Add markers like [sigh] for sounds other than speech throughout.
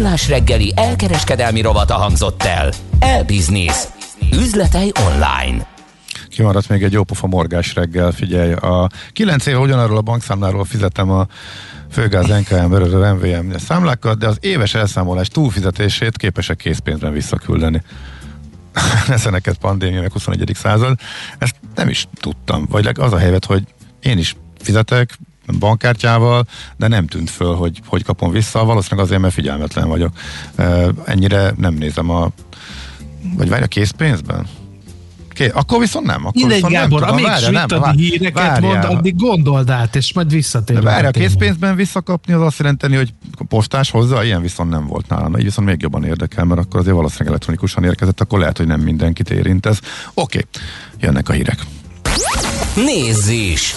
millás reggeli elkereskedelmi rovata hangzott el. E-Business. Üzletei online. Kimaradt még egy jópofa morgás reggel, figyelj. A 9 éve ugyanarról a bankszámláról fizetem a főgáz NKM, MVM számlákat, de az éves elszámolás túlfizetését képesek készpénzben visszaküldeni. [laughs] Ez neked pandémia, meg 21. század. Ezt nem is tudtam. Vagy az a helyzet, hogy én is fizetek, bankkártyával, de nem tűnt föl, hogy hogy kapom vissza. Valószínűleg azért, mert figyelmetlen vagyok. Ennyire nem nézem a vagy várj a készpénzben? Ké, akkor viszont nem. Akkor Mindegy, viszont Gábor, nem tudom, amíg várja, nem, vár, híreket várjál. mond, addig gondold át, és majd visszatér. De várj, a készpénzben visszakapni az azt jelenteni, hogy postás hozzá, ilyen viszont nem volt nálam. Így viszont még jobban érdekel, mert akkor azért valószínűleg elektronikusan érkezett, akkor lehet, hogy nem mindenkit érint ez. Oké, jönnek a hírek. Nézz is!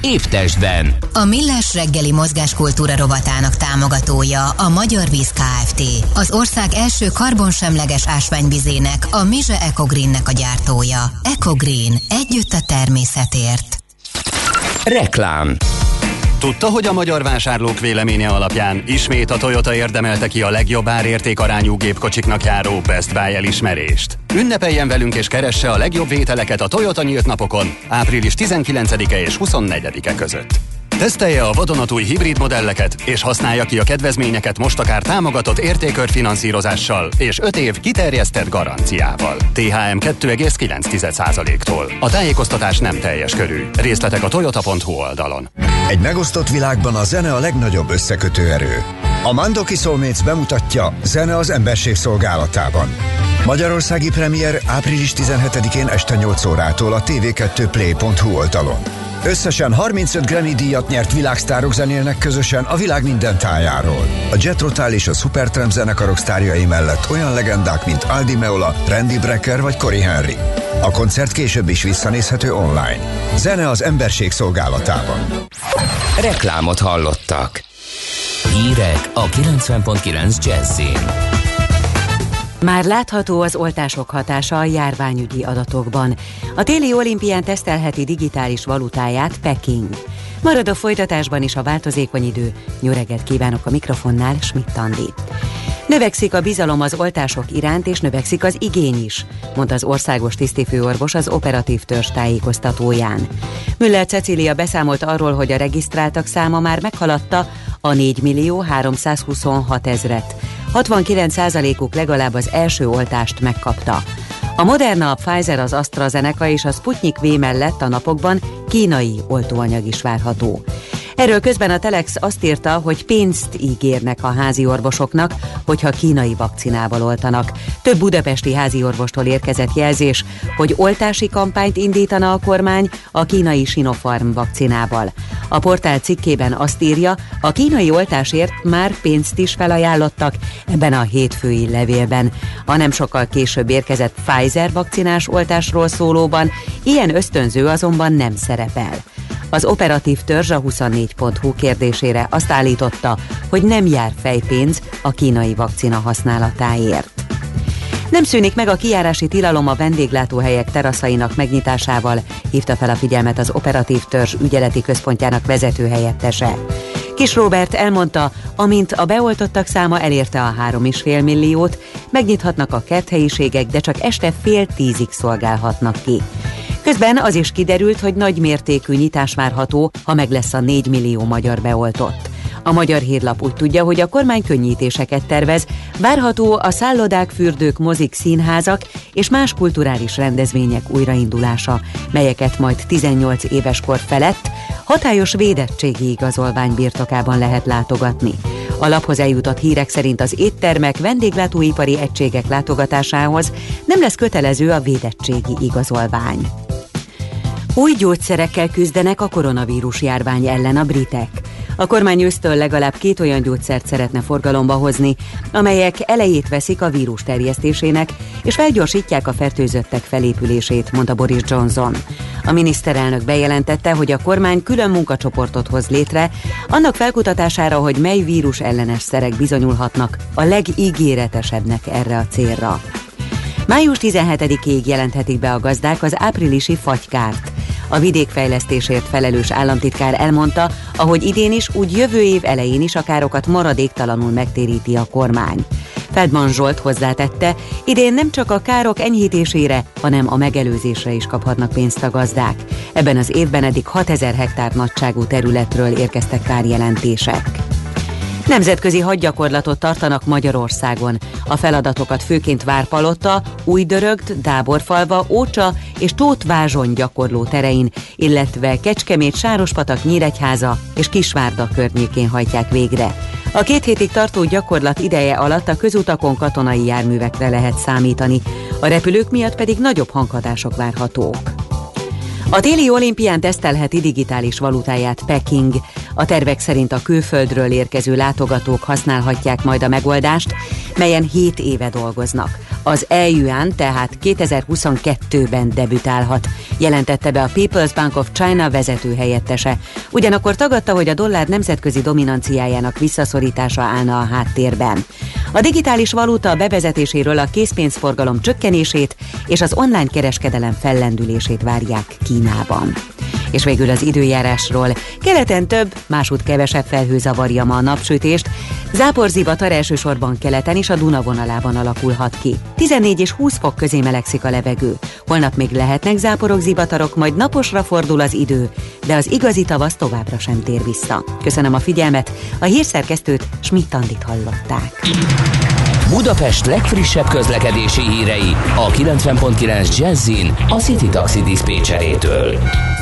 Épp testben. A Millás reggeli mozgáskultúra rovatának támogatója a Magyar Víz Kft. Az ország első karbonsemleges ásványvizének, a Mize Ecogreennek a gyártója. Ecogreen. Együtt a természetért. Reklám Tudta, hogy a magyar vásárlók véleménye alapján ismét a Toyota érdemelte ki a legjobb árértékarányú gépkocsiknak járó Best Buy elismerést? Ünnepeljen velünk és keresse a legjobb vételeket a Toyota nyílt napokon április 19-e és 24-e között. Tesztelje a vadonatúj hibrid modelleket, és használja ki a kedvezményeket most akár támogatott értékörfinanszírozással és 5 év kiterjesztett garanciával. THM 2,9%-tól. A tájékoztatás nem teljes körű. Részletek a toyota.hu oldalon. Egy megosztott világban a zene a legnagyobb összekötő erő. A Mandoki Soulmates bemutatja Zene az emberség szolgálatában. Magyarországi premier április 17-én este 8 órától a tv2play.hu oldalon. Összesen 35 Grammy díjat nyert világsztárok zenélnek közösen a világ minden tájáról. A Jet Rotal és a Supertramp zenekarok sztárjai mellett olyan legendák, mint Aldi Meola, Randy Brecker vagy Cory Henry. A koncert később is visszanézhető online. Zene az emberség szolgálatában. Reklámot hallottak. Hírek a 90.9 Jazzin. Már látható az oltások hatása a járványügyi adatokban. A téli olimpián tesztelheti digitális valutáját Peking. Marad a folytatásban is a változékony idő. Jó reggelt kívánok a mikrofonnál, Schmidt Andi. Növekszik a bizalom az oltások iránt, és növekszik az igény is, mondta az országos tisztifőorvos az operatív törzs tájékoztatóján. Müller Cecília beszámolt arról, hogy a regisztráltak száma már meghaladta a 4 millió 326 ezret. 69%-uk legalább az első oltást megkapta. A Moderna, a Pfizer, az AstraZeneca és a Sputnik V mellett a napokban kínai oltóanyag is várható. Erről közben a Telex azt írta, hogy pénzt ígérnek a házi orvosoknak, hogyha kínai vakcinával oltanak. Több budapesti házi orvostól érkezett jelzés, hogy oltási kampányt indítana a kormány a kínai Sinopharm vakcinával. A portál cikkében azt írja, a kínai oltásért már pénzt is felajánlottak ebben a hétfői levélben. A nem sokkal később érkezett Pfizer vakcinás oltásról szólóban ilyen ösztönző azonban nem szerepel. Az operatív törzs a 24.hu kérdésére azt állította, hogy nem jár fejpénz a kínai vakcina használatáért. Nem szűnik meg a kijárási tilalom a vendéglátóhelyek teraszainak megnyitásával, hívta fel a figyelmet az operatív törzs ügyeleti központjának vezető helyettese. Kis Robert elmondta, amint a beoltottak száma elérte a 3,5 milliót, megnyithatnak a kerthelyiségek, de csak este fél tízig szolgálhatnak ki. Közben az is kiderült, hogy nagy mértékű nyitás várható, ha meg lesz a 4 millió magyar beoltott. A Magyar Hírlap úgy tudja, hogy a kormány könnyítéseket tervez, várható a szállodák, fürdők, mozik, színházak és más kulturális rendezvények újraindulása, melyeket majd 18 éves kor felett hatályos védettségi igazolvány birtokában lehet látogatni. A laphoz eljutott hírek szerint az éttermek, vendéglátóipari egységek látogatásához nem lesz kötelező a védettségi igazolvány. Új gyógyszerekkel küzdenek a koronavírus járvány ellen a britek. A kormány ősztől legalább két olyan gyógyszert szeretne forgalomba hozni, amelyek elejét veszik a vírus terjesztésének, és felgyorsítják a fertőzöttek felépülését, mondta Boris Johnson. A miniszterelnök bejelentette, hogy a kormány külön munkacsoportot hoz létre, annak felkutatására, hogy mely vírus ellenes szerek bizonyulhatnak a legígéretesebbnek erre a célra. Május 17-ig jelenthetik be a gazdák az áprilisi fagykárt. A vidékfejlesztésért felelős államtitkár elmondta, ahogy idén is, úgy jövő év elején is a károkat maradéktalanul megtéríti a kormány. Feldman Zsolt hozzátette, idén nem csak a károk enyhítésére, hanem a megelőzésre is kaphatnak pénzt a gazdák. Ebben az évben eddig 6000 hektár nagyságú területről érkeztek kárjelentések. Nemzetközi hadgyakorlatot tartanak Magyarországon. A feladatokat főként Várpalotta, Újdörögt, Dáborfalva, Ócsa és Tóth-Vázson gyakorló terein, illetve Kecskemét, Sárospatak, Nyíregyháza és Kisvárda környékén hajtják végre. A két hétig tartó gyakorlat ideje alatt a közutakon katonai járművekre lehet számítani, a repülők miatt pedig nagyobb hanghatások várhatók. A téli olimpián tesztelheti digitális valutáját Peking. A tervek szerint a külföldről érkező látogatók használhatják majd a megoldást, melyen 7 éve dolgoznak. Az EUAN tehát 2022-ben debütálhat, jelentette be a People's Bank of China vezető helyettese. Ugyanakkor tagadta, hogy a dollár nemzetközi dominanciájának visszaszorítása állna a háttérben. A digitális valuta bevezetéséről a készpénzforgalom csökkenését és az online kereskedelem fellendülését várják Kínában. És végül az időjárásról. Keleten több, másút kevesebb felhő zavarja ma a napsütést. Záporzivatar elsősorban keleten és a Duna vonalában alakulhat ki. 14 és 20 fok közé melegszik a levegő. Holnap még lehetnek záporok, zivatarok, majd naposra fordul az idő, de az igazi tavasz továbbra sem tér vissza. Köszönöm a figyelmet, a hírszerkesztőt Schmidt-Andit hallották. Budapest legfrissebb közlekedési hírei a 90.9 Jazzin a City Taxi Dispécsejétől.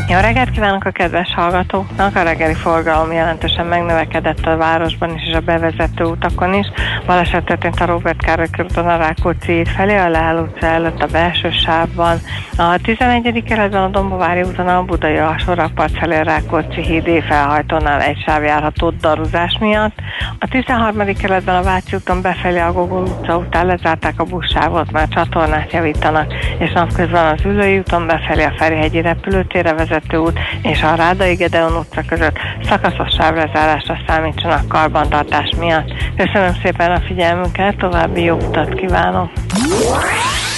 Jó reggelt kívánok a kedves hallgatóknak! A reggeli forgalom jelentősen megnövekedett a városban is, és a bevezető utakon is. Baleset történt a Robert Károly körúton a Rákóczi felé, a Leáll utca előtt a belső sávban. A 11. keretben a Dombovári úton a Budai alsó rakpart felé a Rákóczi híd felhajtónál egy sáv járható daruzás miatt. A 13. keretben a Váci úton befelé a Gogol utca után lezárták a buszsávot, mert csatornát javítanak, és napközben az Ülői úton befelé a Ferihegyi repülőtérre vezető út és a Rádai Gedeon utca között szakaszos sávrezárásra számítsanak karbantartás miatt. Köszönöm szépen a figyelmünket, további jó utat kívánok!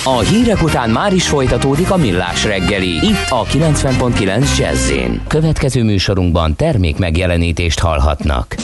A hírek után már is folytatódik a millás reggeli, itt a 90.9 jazz Következő műsorunkban termék megjelenítést hallhatnak.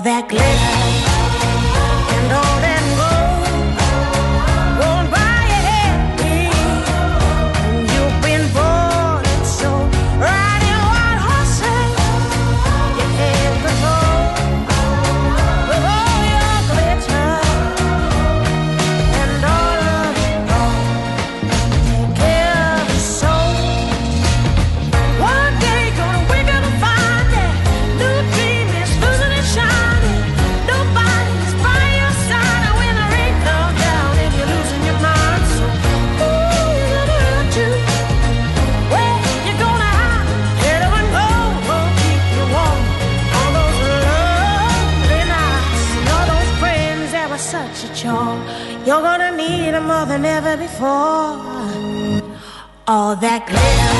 that glitter. Before. All that glitter,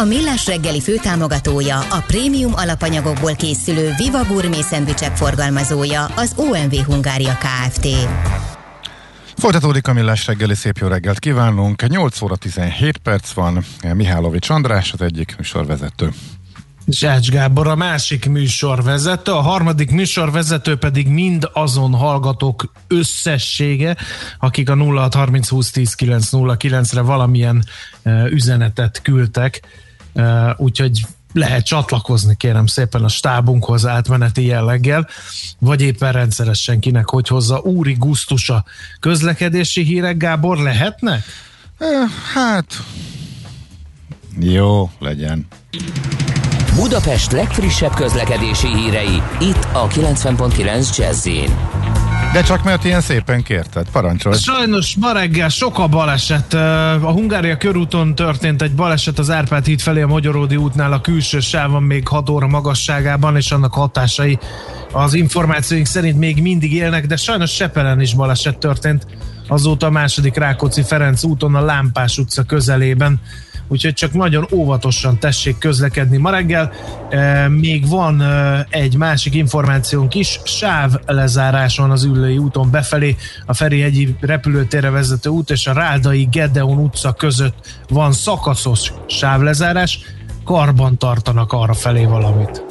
A Millás reggeli főtámogatója, a prémium alapanyagokból készülő Viva Gourmet szendvicsek forgalmazója, az OMV Hungária Kft. Folytatódik a millás reggeli, szép jó reggelt kívánunk. 8 óra 17 perc van. Mihálovics András, az egyik műsorvezető. Zsács Gábor a másik műsorvezető, a harmadik műsorvezető pedig mind azon hallgatók összessége, akik a 0630 20 10 909 re valamilyen üzenetet küldtek, úgyhogy lehet csatlakozni kérem szépen a stábunkhoz átmeneti jelleggel, vagy éppen rendszeresen kinek hogy hozza úri gusztusa közlekedési hírek, Gábor, lehetnek? Hát, jó, legyen. Budapest legfrissebb közlekedési hírei, itt a 90.9 jazz De csak mert ilyen szépen kérted, parancsolj. Sajnos ma reggel sok a baleset. A Hungária körúton történt egy baleset az Árpád híd felé a Magyaródi útnál a külső sávon még 6 óra magasságában, és annak hatásai az információink szerint még mindig élnek, de sajnos Sepelen is baleset történt. Azóta a második Rákóczi Ferenc úton a Lámpás utca közelében úgyhogy csak nagyon óvatosan tessék közlekedni ma reggel. E, még van e, egy másik információnk is, sáv lezárás van az Üllői úton befelé, a Ferihegyi repülőtérre vezető út és a Rádai Gedeon utca között van szakaszos sávlezárás, karban tartanak arra felé valamit.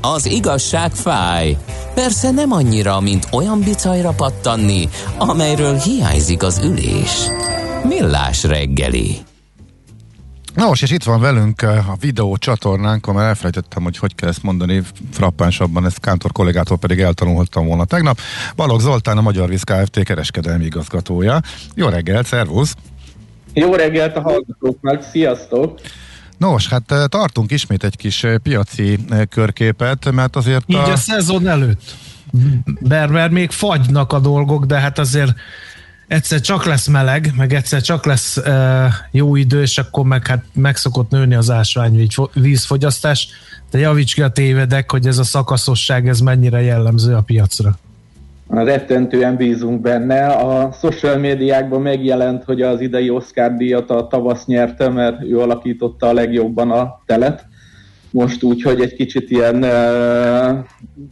Az igazság fáj. Persze nem annyira, mint olyan bicajra pattanni, amelyről hiányzik az ülés. Millás reggeli. Na most, és itt van velünk a videó csatornánk, mert elfelejtettem, hogy hogy kell ezt mondani frappánsabban, ezt Kántor kollégától pedig eltanulhattam volna tegnap. Balog Zoltán, a Magyar Víz Kft. kereskedelmi igazgatója. Jó reggelt, szervusz! Jó reggelt a hallgatóknak, sziasztok! Nos, hát tartunk ismét egy kis piaci körképet, mert azért... Így a, a szezon előtt. Berber még fagynak a dolgok, de hát azért egyszer csak lesz meleg, meg egyszer csak lesz uh, jó idő, és akkor meg, hát meg szokott nőni az ásványvízfogyasztás, de javíts ki a tévedek, hogy ez a szakaszosság, ez mennyire jellemző a piacra. Rettentően bízunk benne. A social médiákban megjelent, hogy az idei Oscar díjat a tavasz nyerte, mert ő alakította a legjobban a telet. Most úgy, hogy egy kicsit ilyen uh,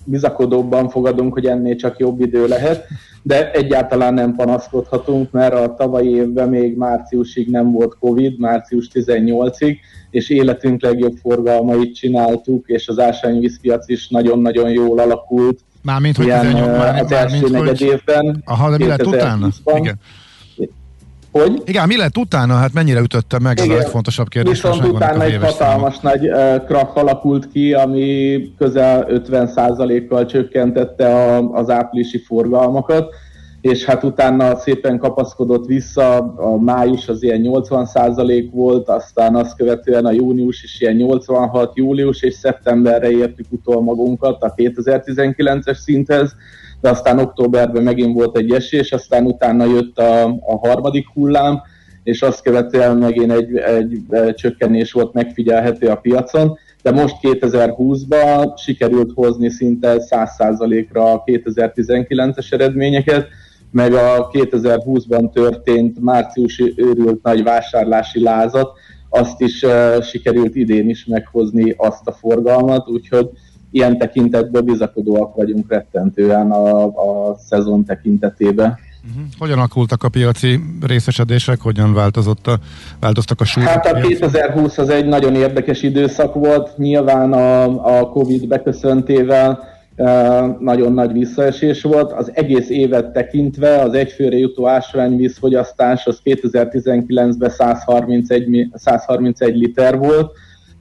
bizakodóbban fogadunk, hogy ennél csak jobb idő lehet de egyáltalán nem panaszkodhatunk, mert a tavalyi évben még márciusig nem volt Covid, március 18-ig, és életünk legjobb forgalmait csináltuk, és az ásványvízpiac is nagyon-nagyon jól alakult. Mármint, hogy Ilyen, 18, mármint, az első negyed hogy... évben. Aha, de mi lett utána? Igen. Hogy? Igen, mi lett utána? Hát mennyire ütötte meg? Igen. Ez a legfontosabb kérdés. Viszont utána egy hatalmas számok. nagy uh, krak alakult ki, ami közel 50%-kal csökkentette a, az áprilisi forgalmakat, és hát utána szépen kapaszkodott vissza, a május az ilyen 80% volt, aztán azt követően a június is ilyen 86, július és szeptemberre értük utol magunkat a 2019-es szinthez, de aztán októberben megint volt egy esés, aztán utána jött a, a harmadik hullám, és azt követően megint egy, egy, csökkenés volt megfigyelhető a piacon, de most 2020-ban sikerült hozni szinte 100%-ra a 2019-es eredményeket, meg a 2020-ban történt márciusi őrült nagy vásárlási lázat, azt is uh, sikerült idén is meghozni azt a forgalmat, úgyhogy ilyen tekintetben bizakodóak vagyunk rettentően a, a szezon tekintetében. Uh-huh. Hogyan alakultak a piaci részesedések, hogyan változott a, változtak a súlyok? Hát a 2020 az egy nagyon érdekes időszak volt, nyilván a, a Covid beköszöntével nagyon nagy visszaesés volt. Az egész évet tekintve az egyfőre jutó ásványvízfogyasztás az 2019-ben 131, 131 liter volt,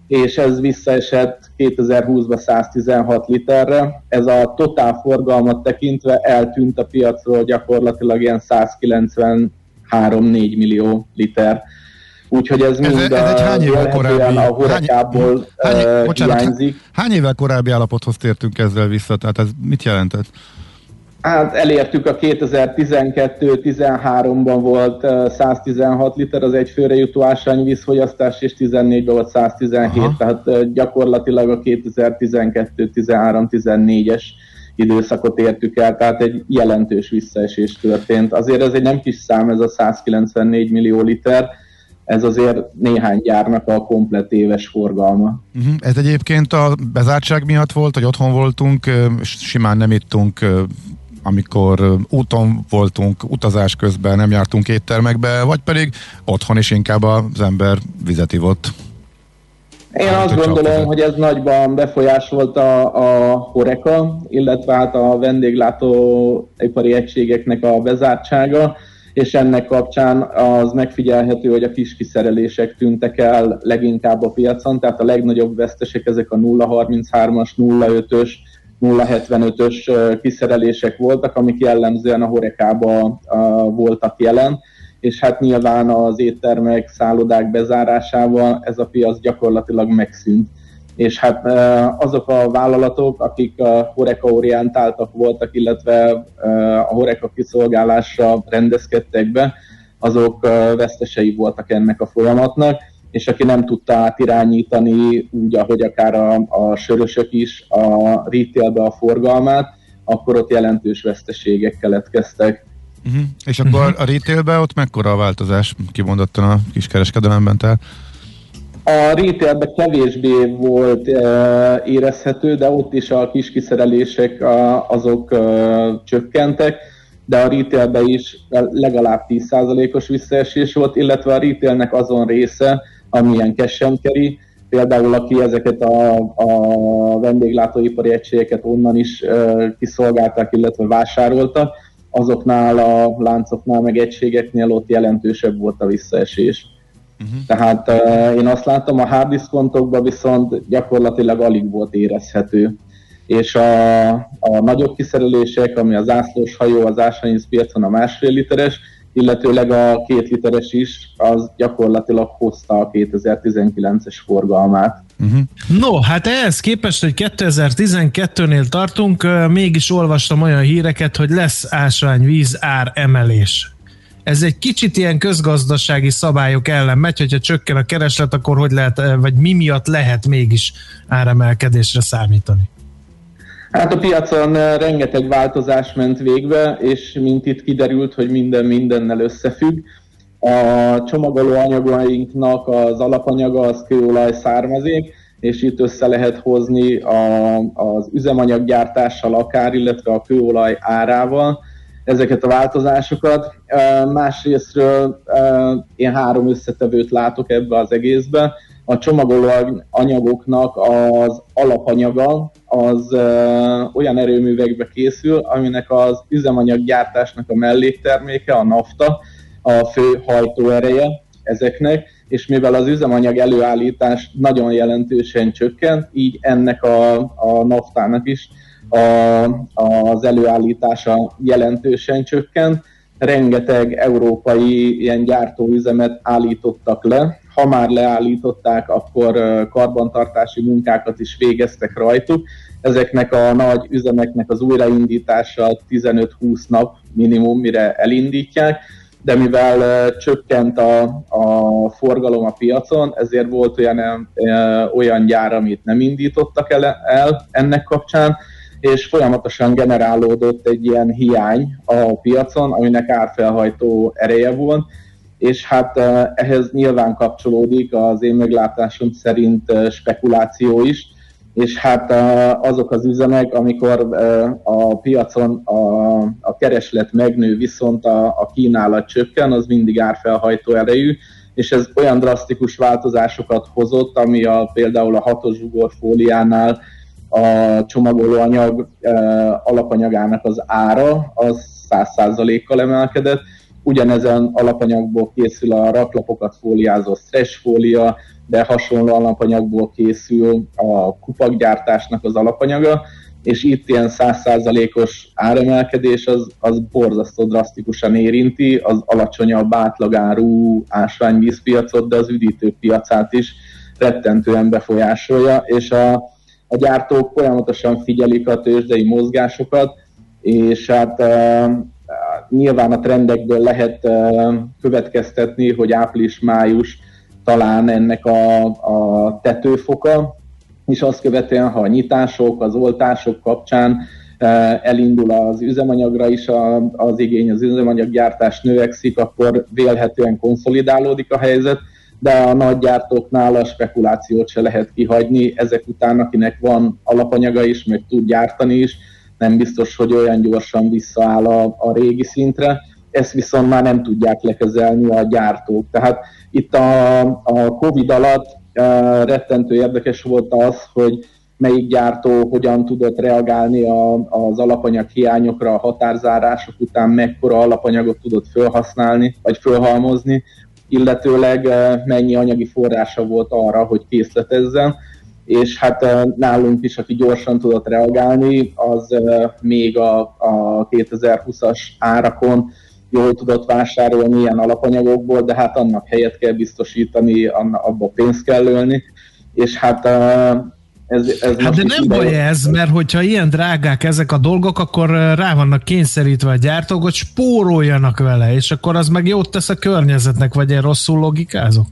és ez visszaesett 2020-ban 116 literre. Ez a totál forgalmat tekintve eltűnt a piacról gyakorlatilag ilyen 193-4 millió liter. Úgyhogy ez, ez mind ez egy hány évvel korábbi, a hány, hány, bocsánat, hiányzik. Hány évvel korábbi állapothoz tértünk ezzel vissza? Tehát ez mit jelentett? Hát elértük a 2012-13-ban volt 116 liter az egyfőre jutó ásványvízfogyasztás, és 14-ben volt 117, Aha. tehát gyakorlatilag a 2012-13-14-es időszakot értük el, tehát egy jelentős visszaesés történt. Azért ez egy nem kis szám, ez a 194 millió liter, ez azért néhány gyárnak a komplet éves forgalma. Uh-huh. Ez egyébként a bezártság miatt volt, hogy otthon voltunk, simán nem ittunk amikor úton voltunk, utazás közben nem jártunk éttermekbe, vagy pedig otthon is inkább az ember vizet ivott. Én hát, azt gondolom, hogy ez nagyban befolyásolt a, a horeka, illetve hát a vendéglátóipari egységeknek a bezártsága, és ennek kapcsán az megfigyelhető, hogy a kis kiszerelések tűntek el leginkább a piacon, tehát a legnagyobb vesztesek ezek a 033-as, 05-ös, 075-ös kiszerelések voltak, amik jellemzően a horekába voltak jelen, és hát nyilván az éttermek, szállodák bezárásával ez a piac gyakorlatilag megszűnt. És hát azok a vállalatok, akik a horeka orientáltak voltak, illetve a horeka kiszolgálásra rendezkedtek be, azok vesztesei voltak ennek a folyamatnak, és aki nem tudta átirányítani úgy, ahogy akár a, a sörösök is a retailbe a forgalmát, akkor ott jelentős veszteségek keletkeztek. Uh-huh. És akkor uh-huh. a retailben ott mekkora a változás kimondottan a kiskereskedelemben? Tehát? A retailben kevésbé volt e, érezhető, de ott is a kis kiszerelések a, azok e, csökkentek, de a retailben is legalább 10%-os visszaesés volt, illetve a retailnek azon része, amilyen cash carry, például aki ezeket a, a vendéglátóipari egységeket onnan is uh, kiszolgálták, illetve vásároltak, azoknál a láncoknál, meg egységeknél ott jelentősebb volt a visszaesés. Uh-huh. Tehát uh, én azt láttam, a hard viszont gyakorlatilag alig volt érezhető. És a, a nagyobb kiszerelések, ami az ászlós hajó, az ásványvíz piacon a másfél literes, illetőleg a két literes is, az gyakorlatilag hozta a 2019-es forgalmát. Uh-huh. No, hát ehhez képest, hogy 2012-nél tartunk, mégis olvastam olyan híreket, hogy lesz ásványvíz ár emelés. Ez egy kicsit ilyen közgazdasági szabályok ellen megy, hogyha csökken a kereslet, akkor hogy lehet, vagy mi miatt lehet mégis áremelkedésre számítani? Hát a piacon eh, rengeteg változás ment végbe, és mint itt kiderült, hogy minden mindennel összefügg. A csomagoló anyagainknak az alapanyaga az kőolaj származék, és itt össze lehet hozni a, az üzemanyaggyártással akár, illetve a kőolaj árával ezeket a változásokat. Másrésztről én három összetevőt látok ebbe az egészbe a csomagoló anyagoknak az alapanyaga az olyan erőművekbe készül, aminek az üzemanyaggyártásnak a mellékterméke, a nafta, a fő hajtóereje ezeknek, és mivel az üzemanyag előállítás nagyon jelentősen csökkent, így ennek a, a naftának is a, az előállítása jelentősen csökkent. Rengeteg európai ilyen gyártóüzemet állítottak le, ha már leállították, akkor karbantartási munkákat is végeztek rajtuk. Ezeknek a nagy üzemeknek az újraindítása 15-20 nap minimum, mire elindítják, de mivel csökkent a, a forgalom a piacon, ezért volt olyan, olyan gyár, amit nem indítottak el, el ennek kapcsán, és folyamatosan generálódott egy ilyen hiány a piacon, aminek árfelhajtó ereje volt, és hát ehhez nyilván kapcsolódik az én meglátásom szerint spekuláció is, és hát azok az üzemek, amikor a piacon a, a kereslet megnő, viszont a, a kínálat csökken, az mindig árfelhajtó erejű, és ez olyan drasztikus változásokat hozott, ami a, például a hatos zsugorfóliánál a csomagolóanyag alapanyagának az ára az 100%-kal emelkedett, ugyanezen alapanyagból készül a raklapokat fóliázó stretch fólia, de hasonló alapanyagból készül a kupakgyártásnak az alapanyaga, és itt ilyen 100%-os áremelkedés az, az borzasztó drasztikusan érinti az alacsonyabb átlagárú ásványvízpiacot, de az üdítőpiacát is rettentően befolyásolja, és a, a gyártók folyamatosan figyelik a tőzsdei mozgásokat, és hát uh, nyilván a trendekből lehet uh, következtetni, hogy április-május talán ennek a, a tetőfoka, és azt követően, ha a nyitások, az oltások kapcsán elindul az üzemanyagra is az igény, az üzemanyaggyártás növekszik, akkor vélhetően konszolidálódik a helyzet, de a nagy gyártóknál a spekulációt se lehet kihagyni, ezek után, akinek van alapanyaga is, meg tud gyártani is, nem biztos, hogy olyan gyorsan visszaáll a, a régi szintre, ezt viszont már nem tudják lekezelni a gyártók. Tehát itt a, a Covid alatt uh, rettentő érdekes volt az, hogy melyik gyártó hogyan tudott reagálni a, az alapanyag hiányokra, a határzárások után mekkora alapanyagot tudott felhasználni, vagy felhalmozni, illetőleg uh, mennyi anyagi forrása volt arra, hogy készletezzen, és hát uh, nálunk is, aki gyorsan tudott reagálni, az még a, a 2020-as árakon jól tudott vásárolni ilyen alapanyagokból, de hát annak helyet kell biztosítani, abba pénzt kell ölni, és hát ez, ez hát de nem baj ez, mert hogyha ilyen drágák ezek a dolgok, akkor rá vannak kényszerítve a gyártók, hogy spóroljanak vele, és akkor az meg jót tesz a környezetnek, vagy én rosszul logikázok?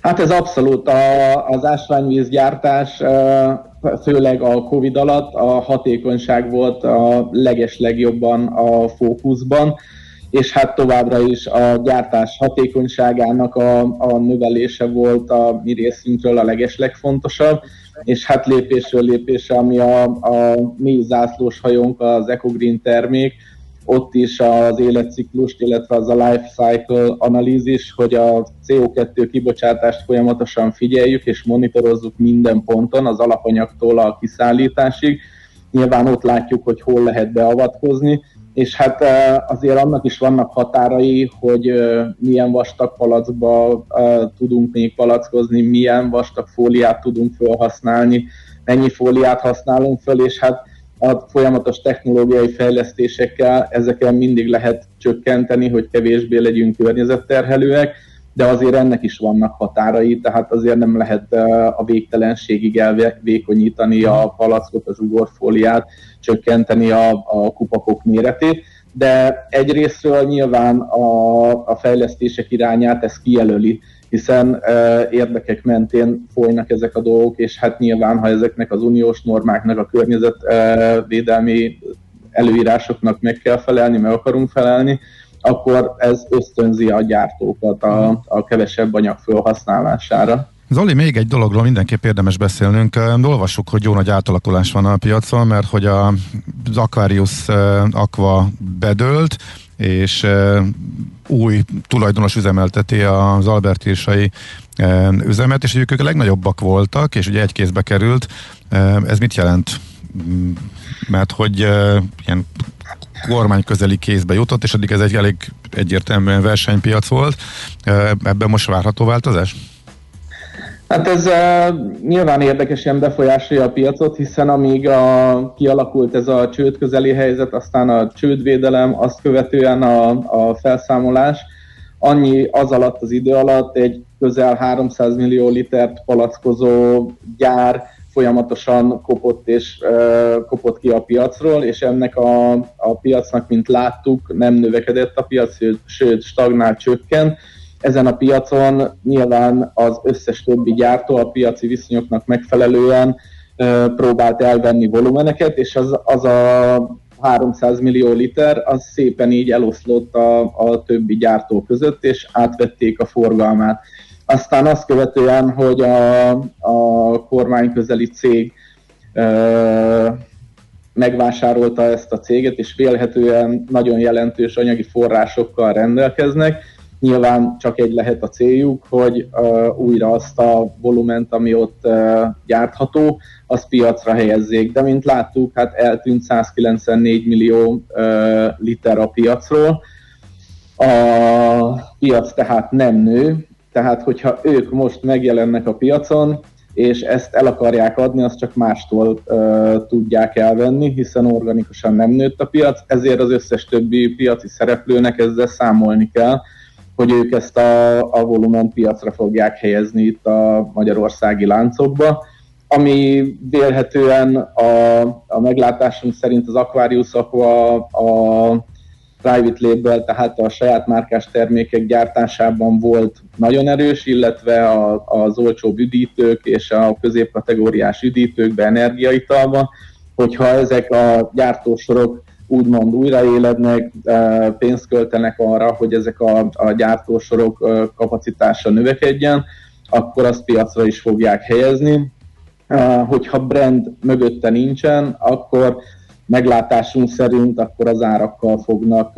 Hát ez abszolút. A, az ásványvízgyártás, főleg a Covid alatt a hatékonyság volt a leges legjobban a fókuszban és hát továbbra is a gyártás hatékonyságának a, a növelése volt a mi részünkről a legeslegfontosabb, és hát lépésről lépésre, ami a, a mi zászlós hajónk, az EcoGreen termék, ott is az életciklust, illetve az a life cycle analízis, hogy a CO2 kibocsátást folyamatosan figyeljük és monitorozzuk minden ponton, az alapanyagtól a kiszállításig. Nyilván ott látjuk, hogy hol lehet beavatkozni, és hát azért annak is vannak határai, hogy milyen vastag palackba tudunk még palackozni, milyen vastag fóliát tudunk felhasználni, mennyi fóliát használunk föl, és hát a folyamatos technológiai fejlesztésekkel ezeken mindig lehet csökkenteni, hogy kevésbé legyünk környezetterhelőek, de azért ennek is vannak határai, tehát azért nem lehet a végtelenségig elvékonyítani a palackot, az ugorfóliát, csökkenteni a, a kupakok méretét, de egyrésztről nyilván a, a fejlesztések irányát ez kijelöli, hiszen e, érdekek mentén folynak ezek a dolgok, és hát nyilván, ha ezeknek az uniós normáknak, a környezetvédelmi előírásoknak meg kell felelni, meg akarunk felelni, akkor ez ösztönzi a gyártókat a, a kevesebb anyag felhasználására. Zoli, még egy dologról mindenképp érdemes beszélnünk. Olvassuk, hogy jó nagy átalakulás van a piacon, mert hogy a, az Aquarius Aqua bedőlt, és új tulajdonos üzemelteti az Albert Irsai üzemet, és ők a legnagyobbak voltak, és ugye egy kézbe került. Ez mit jelent? Mert hogy ilyen kormány közeli kézbe jutott, és addig ez egy elég egyértelműen versenypiac volt. Ebben most várható változás? Hát ez uh, nyilván érdekesen befolyásolja a piacot, hiszen amíg a, kialakult ez a csőd közeli helyzet, aztán a csődvédelem, azt követően a, a felszámolás, annyi az alatt az idő alatt egy közel 300 millió litert palackozó gyár folyamatosan kopott és kopott ki a piacról, és ennek a, a piacnak, mint láttuk, nem növekedett a piac, sőt stagnál csökken. Ezen a piacon nyilván az összes többi gyártó a piaci viszonyoknak megfelelően próbált elvenni volumeneket, és az, az a 300 millió liter, az szépen így eloszlott a, a többi gyártó között, és átvették a forgalmát. Aztán azt követően, hogy a, a kormány közeli cég ö, megvásárolta ezt a céget, és vélhetően nagyon jelentős anyagi forrásokkal rendelkeznek, Nyilván csak egy lehet a céljuk, hogy uh, újra azt a volument, ami ott uh, gyártható, az piacra helyezzék. De mint láttuk, hát eltűnt 194 millió uh, liter a piacról. A piac tehát nem nő, tehát hogyha ők most megjelennek a piacon, és ezt el akarják adni, azt csak mástól uh, tudják elvenni, hiszen organikusan nem nőtt a piac, ezért az összes többi piaci szereplőnek ezzel számolni kell, hogy ők ezt a, a volumen piacra fogják helyezni itt a magyarországi láncokba, ami vélhetően a, a meglátásunk szerint az Aquarius Aqua a private label, tehát a saját márkás termékek gyártásában volt nagyon erős, illetve a, az olcsó üdítők és a középkategóriás üdítőkbe, energiaitalba, hogyha ezek a gyártósorok úgymond újraélednek, pénzt költenek arra, hogy ezek a, a gyártósorok kapacitása növekedjen, akkor azt piacra is fogják helyezni. Hogyha brand mögötte nincsen, akkor meglátásunk szerint akkor az árakkal fognak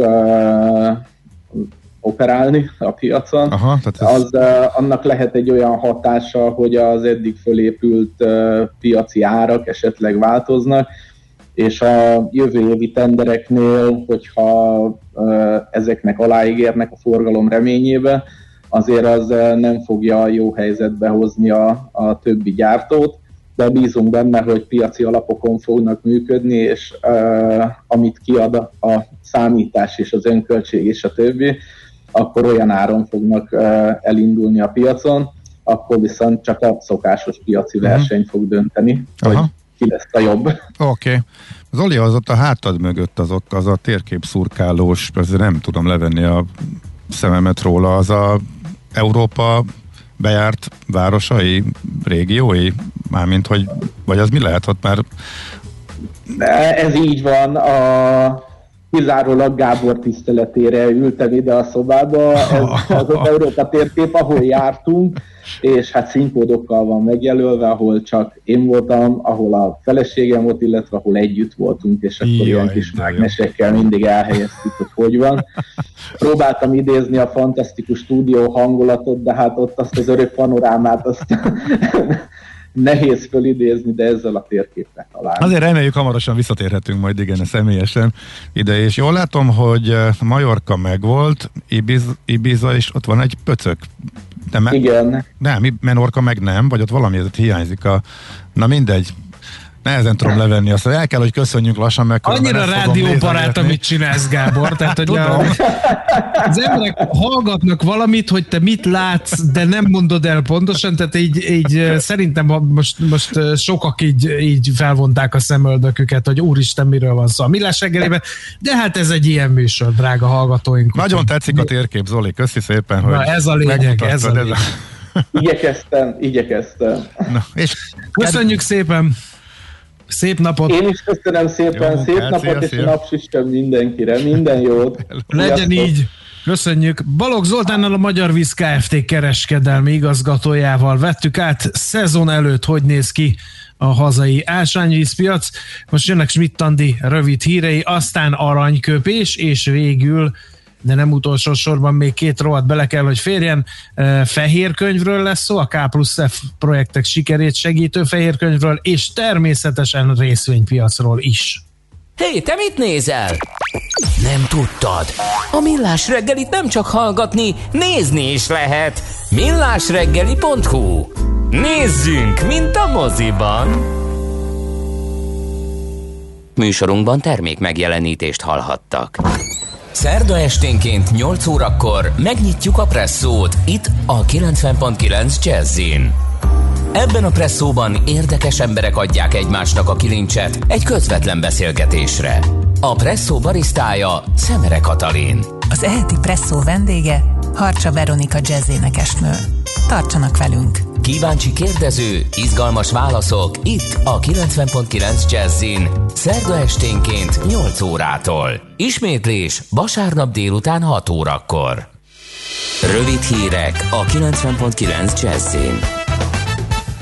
operálni a piacon. Aha, tehát ez... az, uh, annak lehet egy olyan hatása, hogy az eddig fölépült uh, piaci árak esetleg változnak, és a jövő évi tendereknél, hogyha ezeknek aláígérnek a forgalom reményébe, azért az nem fogja jó helyzetbe hozni a, a többi gyártót, de bízunk benne, hogy piaci alapokon fognak működni, és uh, amit kiad a számítás és az önköltség és a többi, akkor olyan áron fognak uh, elindulni a piacon, akkor viszont csak a szokásos piaci mhm. verseny uh-huh. fog dönteni, Aha. hogy ki lesz a jobb. Oké. Okay. Zoli, az ott a hátad mögött azok, az a térkép szurkálós, nem tudom levenni a szememet róla, az a Európa bejárt városai, régiói, mármint hogy, vagy az mi lehet ott már? Ez így van, a kizárólag Gábor tiszteletére ültem ide a szobába, ez az az Európa térkép, ahol jártunk, és hát színkódokkal van megjelölve, ahol csak én voltam, ahol a feleségem volt, illetve ahol együtt voltunk, és akkor Jaj, ilyen kis mágnesekkel mindig elhelyeztük, hogy hogy van. Próbáltam idézni a fantasztikus stúdió hangulatot, de hát ott azt az örök panorámát azt nehéz fölidézni, de ezzel a térképpel talán. Azért reméljük hamarosan visszatérhetünk majd igen személyesen ide, és jól látom, hogy eh, Majorka megvolt, Ibiza, Ibiza és ott van egy pöcök. De me- Igen. Nem, Menorka meg nem, vagy ott valami hiányzik a... Na mindegy, nehezen tudom levenni azt, el kell, hogy köszönjünk lassan meg. Annyira rádióbarát, amit csinálsz, Gábor. [laughs] Tehát, hogy a, az emberek hallgatnak valamit, hogy te mit látsz, de nem mondod el pontosan, tehát így, így szerintem most, most sokak így, így felvonták a szemöldöküket, hogy úristen, miről van szó a millás reggelében, de hát ez egy ilyen műsor, drága hallgatóink. Nagyon úgy, tetszik a térkép, Zoli, köszi szépen, hogy Na, ez a lényeg, ez a lényeg. Igyekeztem, igyekeztem. Na, és Köszönjük szépen! Szép napot! Én is köszönöm szépen, Jó, szép hát, napot és napsüstem mindenkire, minden jót! [laughs] Legyen így! Köszönjük! Balog Zoltánnal a Magyar Víz Kft. kereskedelmi igazgatójával vettük át szezon előtt, hogy néz ki a hazai ásványvízpiac. Most jönnek Schmidt-Tandi rövid hírei, aztán aranyköpés, és végül de nem utolsó sorban még két rovat bele kell, hogy férjen. Fehér könyvről lesz szó, a K plusz F projektek sikerét segítő fehér könyvről, és természetesen részvénypiacról is. Hé, hey, te mit nézel? Nem tudtad? A Millás reggelit nem csak hallgatni, nézni is lehet. millásreggeli.hu Nézzünk, mint a moziban! Műsorunkban termék megjelenítést hallhattak. Szerda esténként 8 órakor megnyitjuk a presszót itt a 90.9 Jazzin. Ebben a presszóban érdekes emberek adják egymásnak a kilincset egy közvetlen beszélgetésre. A presszó barisztája Szemere Katalin. Az eheti presszó vendége Harcsa Veronika jazzénekesnő. Tartsanak velünk! Kíváncsi kérdező, izgalmas válaszok itt a 90.9 Jazzin. Szerda esténként 8 órától. Ismétlés vasárnap délután 6 órakor. Rövid hírek a 90.9 Jazzin.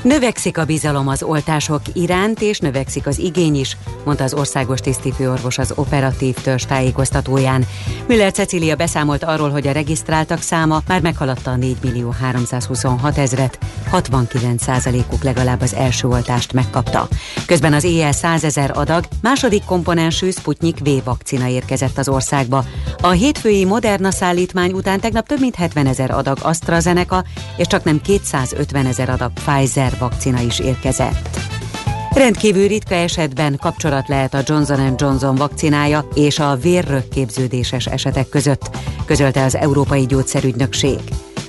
Növekszik a bizalom az oltások iránt, és növekszik az igény is, mondta az országos tisztifőorvos az operatív törzs tájékoztatóján. Müller Cecília beszámolt arról, hogy a regisztráltak száma már meghaladta a 4 millió 326 ezret, 69%-uk legalább az első oltást megkapta. Közben az éjjel 100 ezer adag második komponensű Sputnik V vakcina érkezett az országba. A hétfői Moderna szállítmány után tegnap több mint 70 ezer adag AstraZeneca és csak nem 250 ezer adag Pfizer vakcina is érkezett. Rendkívül ritka esetben kapcsolat lehet a Johnson Johnson vakcinája és a vérrökképződéses esetek között, közölte az Európai Gyógyszerügynökség.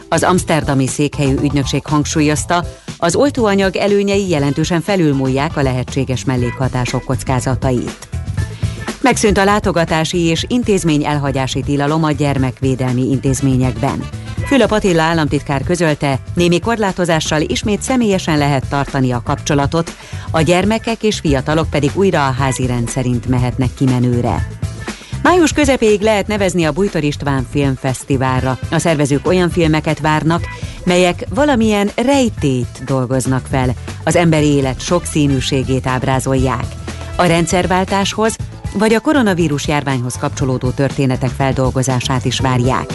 Az amsterdami székhelyű ügynökség hangsúlyozta, az oltóanyag előnyei jelentősen felülmúlják a lehetséges mellékhatások kockázatait. Megszűnt a látogatási és intézmény elhagyási tilalom a gyermekvédelmi intézményekben. Fülöp Attila államtitkár közölte, némi korlátozással ismét személyesen lehet tartani a kapcsolatot, a gyermekek és fiatalok pedig újra a házi rendszerint mehetnek kimenőre. Május közepéig lehet nevezni a Bújtor István Filmfesztiválra. A szervezők olyan filmeket várnak, melyek valamilyen rejtét dolgoznak fel, az emberi élet sokszínűségét ábrázolják. A rendszerváltáshoz vagy a koronavírus járványhoz kapcsolódó történetek feldolgozását is várják.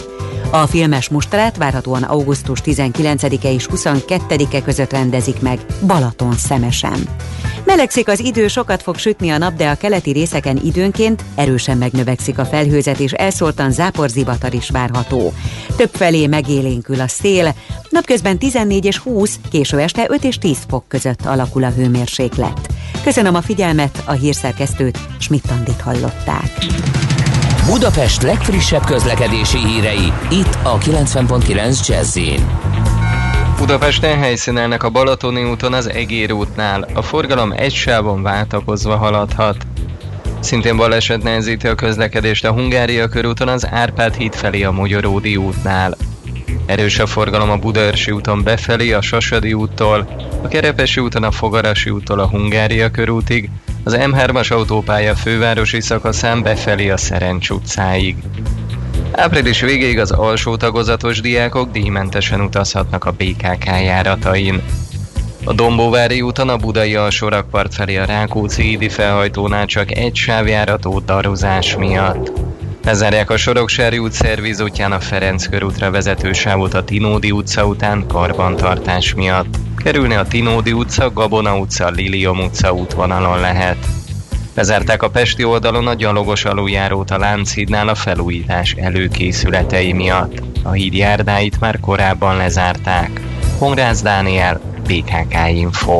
A filmes mustrát várhatóan augusztus 19-e és 22-e között rendezik meg Balaton szemesen. Melegszik az idő, sokat fog sütni a nap, de a keleti részeken időnként erősen megnövekszik a felhőzet, és elszóltan záporzivatar is várható. Több felé megélénkül a szél, napközben 14 és 20, késő este 5 és 10 fok között alakul a hőmérséklet. Köszönöm a figyelmet, a hírszerkesztőt, Schmidt-Tandit hallották. Budapest legfrissebb közlekedési hírei, itt a 90.9 jazz Budapesten helyszínelnek a Balatoni úton az Egér útnál. A forgalom egy sávon váltakozva haladhat. Szintén baleset nehezíti a közlekedést a Hungária körúton az Árpád híd felé a Magyaródi útnál. Erős a forgalom a Budaörsi úton befelé a Sasadi úttól, a Kerepesi úton a Fogarasi úttól a Hungária körútig, az M3-as autópálya fővárosi szakaszán befelé a Szerencs utcáig. Április végéig az alsó tagozatos diákok díjmentesen utazhatnak a BKK járatain. A Dombóvári úton a Budai alsó rakpart felé a Rákóczi Idi felhajtónál csak egy sávjárató daruzás miatt. Lezárják a Soroksári út szervizútján a Ferenc körútra vezető sávot a Tinódi utca után karbantartás miatt. Kerülni a Tinódi utca, Gabona utca, Lilium utca útvonalon lehet. Lezárták a Pesti oldalon a gyalogos aluljárót a Lánchídnál a felújítás előkészületei miatt. A híd járdáit már korábban lezárták. Honrász Dániel, BKK Info.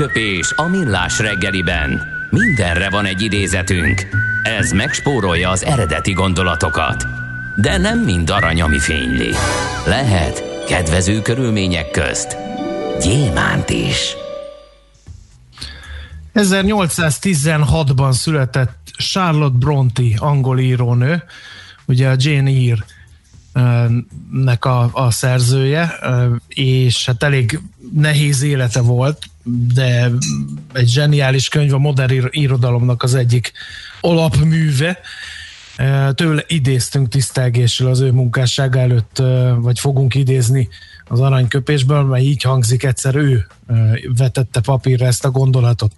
Aranyköpés a millás reggeliben. Mindenre van egy idézetünk. Ez megspórolja az eredeti gondolatokat. De nem mind arany, ami fényli. Lehet kedvező körülmények közt gyémánt is. 1816-ban született Charlotte Bronte, angol írónő, ugye a Jane Eyre nek a, a szerzője, és hát elég nehéz élete volt, de egy zseniális könyv a modern irodalomnak az egyik alapműve. Tőle idéztünk tisztelgéssel az ő munkássága előtt, vagy fogunk idézni az aranyköpésből, mert így hangzik egyszer ő vetette papírra ezt a gondolatot.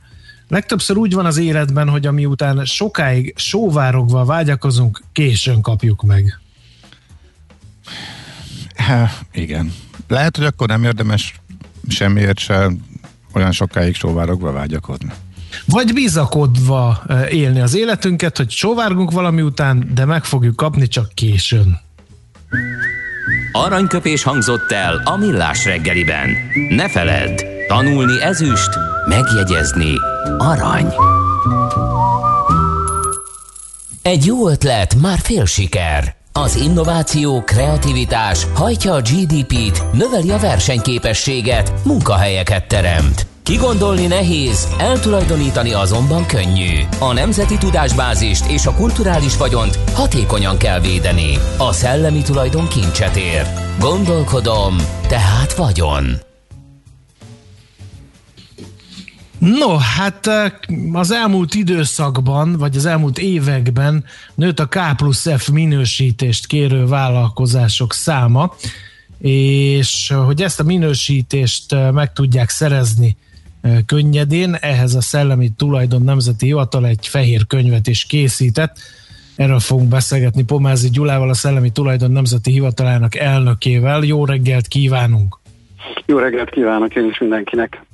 Legtöbbször úgy van az életben, hogy ami után sokáig sóvárogva vágyakozunk, későn kapjuk meg. Há, igen. Lehet, hogy akkor nem érdemes semmiért se olyan sokáig sóvárogva vágyakodni. Vagy bizakodva élni az életünket, hogy sóvárgunk valami után, de meg fogjuk kapni csak későn. Aranyköpés hangzott el a millás reggeliben. Ne feledd, tanulni ezüst, megjegyezni arany. Egy jó ötlet, már fél siker. Az innováció, kreativitás hajtja a GDP-t, növeli a versenyképességet, munkahelyeket teremt. Kigondolni nehéz, eltulajdonítani azonban könnyű. A nemzeti tudásbázist és a kulturális vagyont hatékonyan kell védeni. A szellemi tulajdon kincset ér. Gondolkodom, tehát vagyon. No, hát az elmúlt időszakban, vagy az elmúlt években nőtt a K plusz F minősítést kérő vállalkozások száma, és hogy ezt a minősítést meg tudják szerezni könnyedén, ehhez a Szellemi Tulajdon Nemzeti Hivatal egy fehér könyvet is készített. Erről fogunk beszélgetni Pomázi Gyulával, a Szellemi Tulajdon Nemzeti Hivatalának elnökével. Jó reggelt kívánunk! Jó reggelt kívánok én is mindenkinek!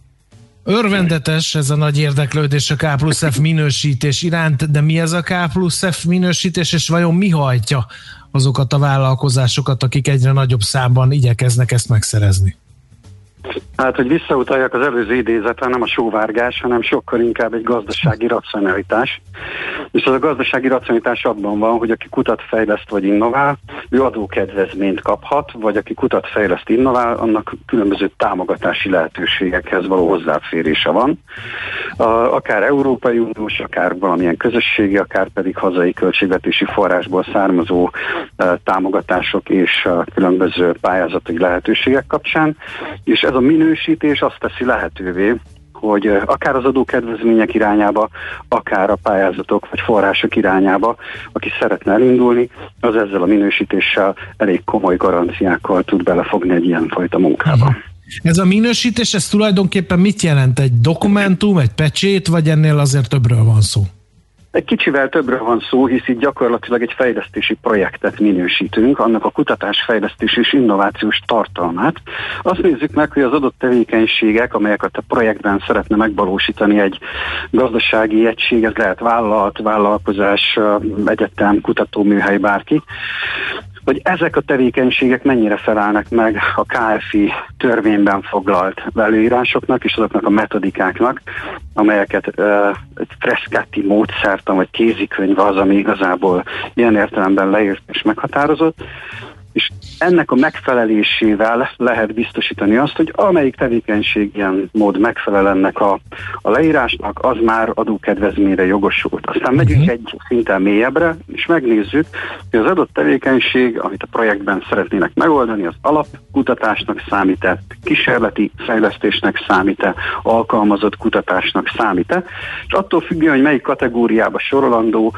Örvendetes ez a nagy érdeklődés a K plusz F minősítés iránt, de mi ez a K plusz F minősítés, és vajon mi hajtja azokat a vállalkozásokat, akik egyre nagyobb számban igyekeznek ezt megszerezni? Hát, hogy visszautaljak az előző idézetre, nem a sóvárgás, hanem sokkal inkább egy gazdasági racionalitás. És az a gazdasági racionalitás abban van, hogy aki kutat, fejleszt vagy innovál, ő adókedvezményt kaphat, vagy aki kutat, fejleszt, innovál, annak különböző támogatási lehetőségekhez való hozzáférése van. Akár Európai Uniós, akár valamilyen közösségi, akár pedig hazai költségvetési forrásból származó támogatások és különböző pályázati lehetőségek kapcsán. És ez a minősítés azt teszi lehetővé, hogy akár az adókedvezmények irányába, akár a pályázatok vagy források irányába, aki szeretne elindulni, az ezzel a minősítéssel elég komoly garanciákkal tud belefogni egy ilyenfajta munkába. Ez a minősítés, ez tulajdonképpen mit jelent? Egy dokumentum, egy pecsét, vagy ennél azért többről van szó? Egy kicsivel többről van szó, hisz itt gyakorlatilag egy fejlesztési projektet minősítünk, annak a kutatás, fejlesztés és innovációs tartalmát. Azt nézzük meg, hogy az adott tevékenységek, amelyeket a projektben szeretne megvalósítani egy gazdasági egység, ez lehet vállalat, vállalkozás, egyetem, kutatóműhely, bárki, hogy ezek a tevékenységek mennyire felelnek meg a KFI törvényben foglalt előírásoknak és azoknak a metodikáknak, amelyeket uh, egy freszkáti módszertan vagy kézikönyv az, ami igazából ilyen értelemben leírt és meghatározott, és ennek a megfelelésével lehet biztosítani azt, hogy amelyik tevékenység ilyen mód megfelel ennek a, a leírásnak, az már adókedvezményre jogosult. Aztán megyünk uh-huh. egy szinten mélyebbre, és megnézzük, hogy az adott tevékenység, amit a projektben szeretnének megoldani, az alapkutatásnak számít-e, kísérleti fejlesztésnek számít-e, alkalmazott kutatásnak számít-e, és attól függően, hogy melyik kategóriába sorolandó,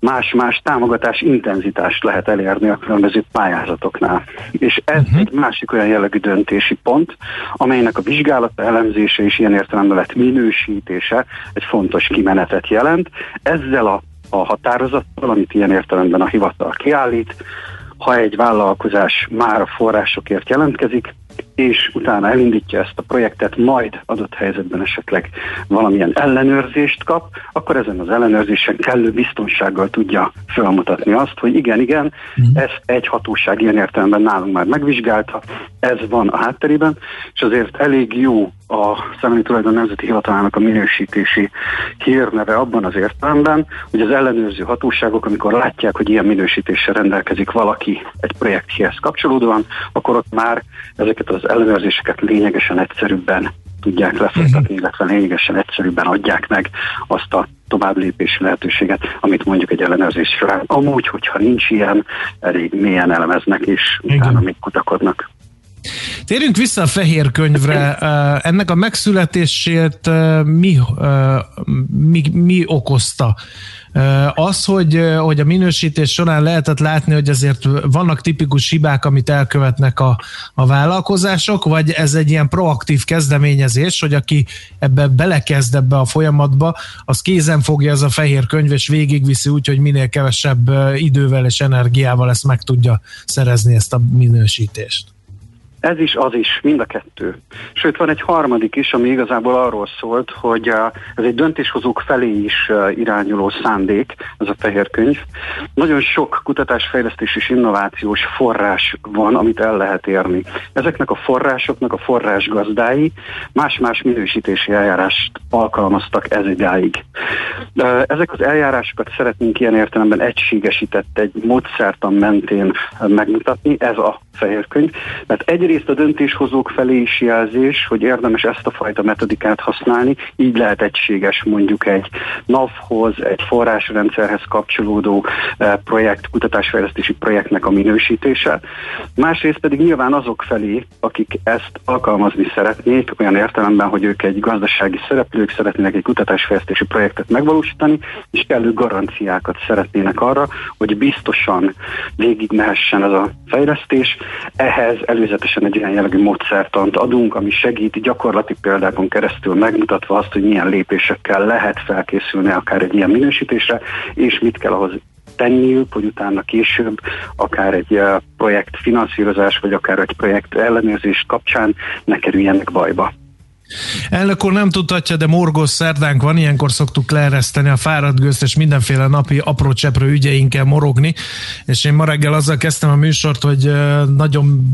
más-más támogatás intenzitást lehet elérni a különböző pályázatoknál. És ez uh-huh. egy másik olyan jellegű döntési pont, amelynek a vizsgálata, elemzése és ilyen értelemben lett minősítése egy fontos kimenetet jelent. Ezzel a, a határozattal, amit ilyen értelemben a hivatal kiállít, ha egy vállalkozás már a forrásokért jelentkezik, és utána elindítja ezt a projektet, majd adott helyzetben esetleg valamilyen ellenőrzést kap, akkor ezen az ellenőrzésen kellő biztonsággal tudja felmutatni azt, hogy igen, igen, mm. ezt egy hatóság ilyen értelemben nálunk már megvizsgálta, ez van a hátterében, és azért elég jó a Szellemi Tulajdon Nemzeti Hivatalának a minősítési hírneve abban az értelemben, hogy az ellenőrző hatóságok, amikor látják, hogy ilyen minősítéssel rendelkezik valaki egy projekthez kapcsolódóan, akkor ott már ezeket az ellenőrzéseket lényegesen egyszerűbben tudják lefolytatni, illetve lényegesen egyszerűbben adják meg azt a tovább lépési lehetőséget, amit mondjuk egy ellenőrzés során. Amúgy, hogyha nincs ilyen, elég mélyen elemeznek, és utána még kutakodnak. Térjünk vissza a fehér könyvre. Ennek a megszületését mi, mi, mi okozta? Az, hogy, hogy a minősítés során lehetett látni, hogy azért vannak tipikus hibák, amit elkövetnek a, a vállalkozások, vagy ez egy ilyen proaktív kezdeményezés, hogy aki ebbe belekezd ebbe a folyamatba, az kézen fogja ez a fehér könyv, és végigviszi úgy, hogy minél kevesebb idővel és energiával ezt meg tudja szerezni ezt a minősítést. Ez is, az is, mind a kettő. Sőt, van egy harmadik is, ami igazából arról szólt, hogy ez egy döntéshozók felé is irányuló szándék, ez a fehér könyv. Nagyon sok kutatásfejlesztés és innovációs forrás van, amit el lehet érni. Ezeknek a forrásoknak a forrás gazdái más-más minősítési eljárást alkalmaztak ez idáig. Ezek az eljárásokat szeretnénk ilyen értelemben egységesített egy módszertan mentén megmutatni, ez a fehér könyv, egy egyrészt a döntéshozók felé is jelzés, hogy érdemes ezt a fajta metodikát használni, így lehet egységes mondjuk egy NAV-hoz, egy forrásrendszerhez kapcsolódó eh, projekt, kutatásfejlesztési projektnek a minősítése. Másrészt pedig nyilván azok felé, akik ezt alkalmazni szeretnék, olyan értelemben, hogy ők egy gazdasági szereplők szeretnének egy kutatásfejlesztési projektet megvalósítani, és kellő garanciákat szeretnének arra, hogy biztosan végigmehessen ez a fejlesztés. Ehhez előzetesen egy olyan jellegű módszertant adunk, ami segít gyakorlati példákon keresztül megmutatva azt, hogy milyen lépésekkel lehet felkészülni akár egy ilyen minősítésre, és mit kell ahhoz tenniük, hogy utána később akár egy eh, projekt finanszírozás, vagy akár egy projekt ellenőrzés kapcsán ne kerüljenek bajba. Elnök úr nem tudhatja, de morgos szerdánk van, ilyenkor szoktuk leereszteni a fáradt gőzt, és mindenféle napi apró cseprő ügyeinkkel morogni, és én ma reggel azzal kezdtem a műsort, hogy nagyon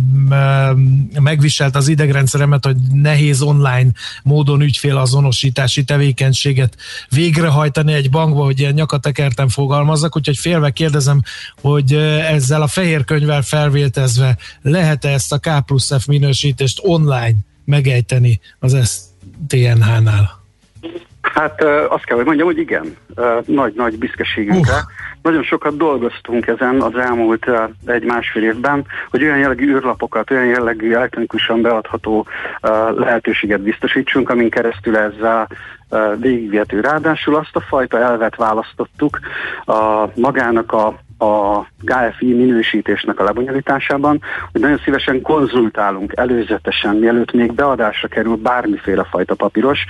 megviselt az idegrendszeremet, hogy nehéz online módon ügyfélazonosítási tevékenységet végrehajtani egy bankba, hogy ilyen nyakatekerten fogalmazzak, úgyhogy félve kérdezem, hogy ezzel a fehér könyvvel felvéltezve lehet-e ezt a K plusz F minősítést online megejteni az STNH-nál? Hát azt kell, hogy mondjam, hogy igen. Nagy-nagy büszkeségünkre. Uh. Nagyon sokat dolgoztunk ezen az elmúlt egy-másfél évben, hogy olyan jellegű űrlapokat, olyan jellegű elektronikusan beadható lehetőséget biztosítsunk, amin keresztül ezzel végigvihető. Ráadásul azt a fajta elvet választottuk a magának a a KFI minősítésnek a lebonyolításában, hogy nagyon szívesen konzultálunk előzetesen, mielőtt még beadásra kerül bármiféle fajta papíros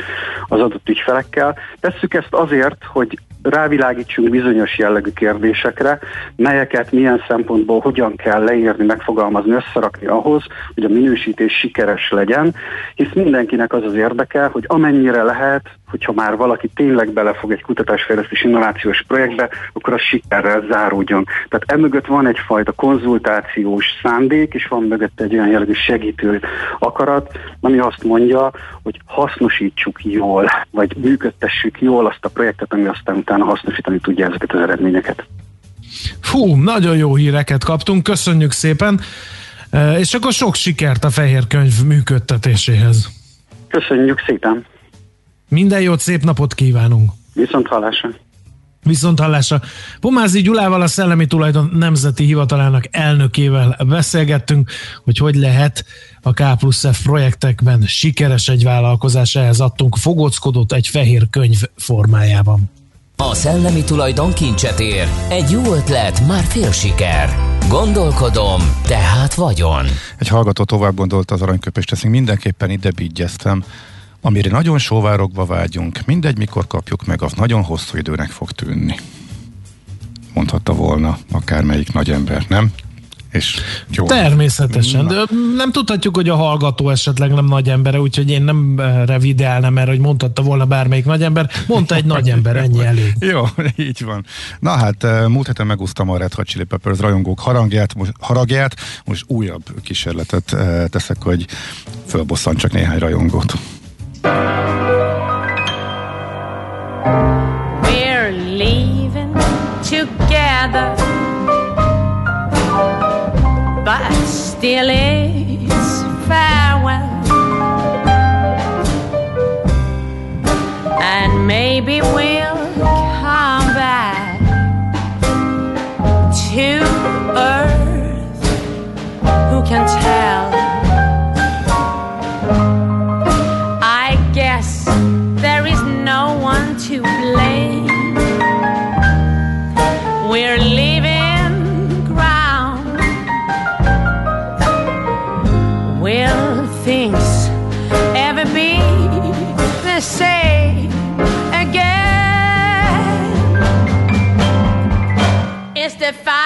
az adott ügyfelekkel. Tesszük ezt azért, hogy rávilágítsunk bizonyos jellegű kérdésekre, melyeket milyen szempontból hogyan kell leírni, megfogalmazni, összerakni ahhoz, hogy a minősítés sikeres legyen, hisz mindenkinek az az érdeke, hogy amennyire lehet, hogyha már valaki tényleg belefog egy kutatásfejlesztés innovációs projektbe, akkor a sikerrel záródjon. Tehát emögött van egyfajta konzultációs szándék, és van mögött egy olyan jellegű segítő akarat, ami azt mondja, hogy hasznosítsuk jól, vagy működtessük jól azt a projektet, ami aztán utána hasznosítani tudja ezeket az eredményeket. Fú, nagyon jó híreket kaptunk, köszönjük szépen, e, és akkor sok sikert a fehér könyv működtetéséhez. Köszönjük szépen! Minden jót, szép napot kívánunk! Viszont hallásra! Viszont hallásra. Pomázi Gyulával, a Szellemi Tulajdon Nemzeti Hivatalának elnökével beszélgettünk, hogy hogy lehet a K plusz F projektekben sikeres egy vállalkozás, ehhez adtunk fogockodott egy fehér könyv formájában. A szellemi tulajdon kincset ér. Egy jó ötlet, már fél siker. Gondolkodom, tehát vagyon. Egy hallgató tovább gondolta az aranyköpést, ezt mindenképpen ide bígyeztem amire nagyon sóvárogva vágyunk, mindegy, mikor kapjuk meg, az nagyon hosszú időnek fog tűnni. Mondhatta volna akármelyik nagy ember, nem? És jó. Természetesen, Na. de nem tudhatjuk, hogy a hallgató esetleg nem nagy embere, úgyhogy én nem revideálnám erre, hogy mondhatta volna bármelyik nagy ember. Mondta egy nagy ember, ennyi elég. [laughs] Jó, így van. Na hát, eh, múlt héten megúsztam a Red Hot Chili Peppers rajongók harangját, most, haragját, most újabb kísérletet eh, teszek, hogy fölbosszant csak néhány rajongót. We're leaving together, but still the five.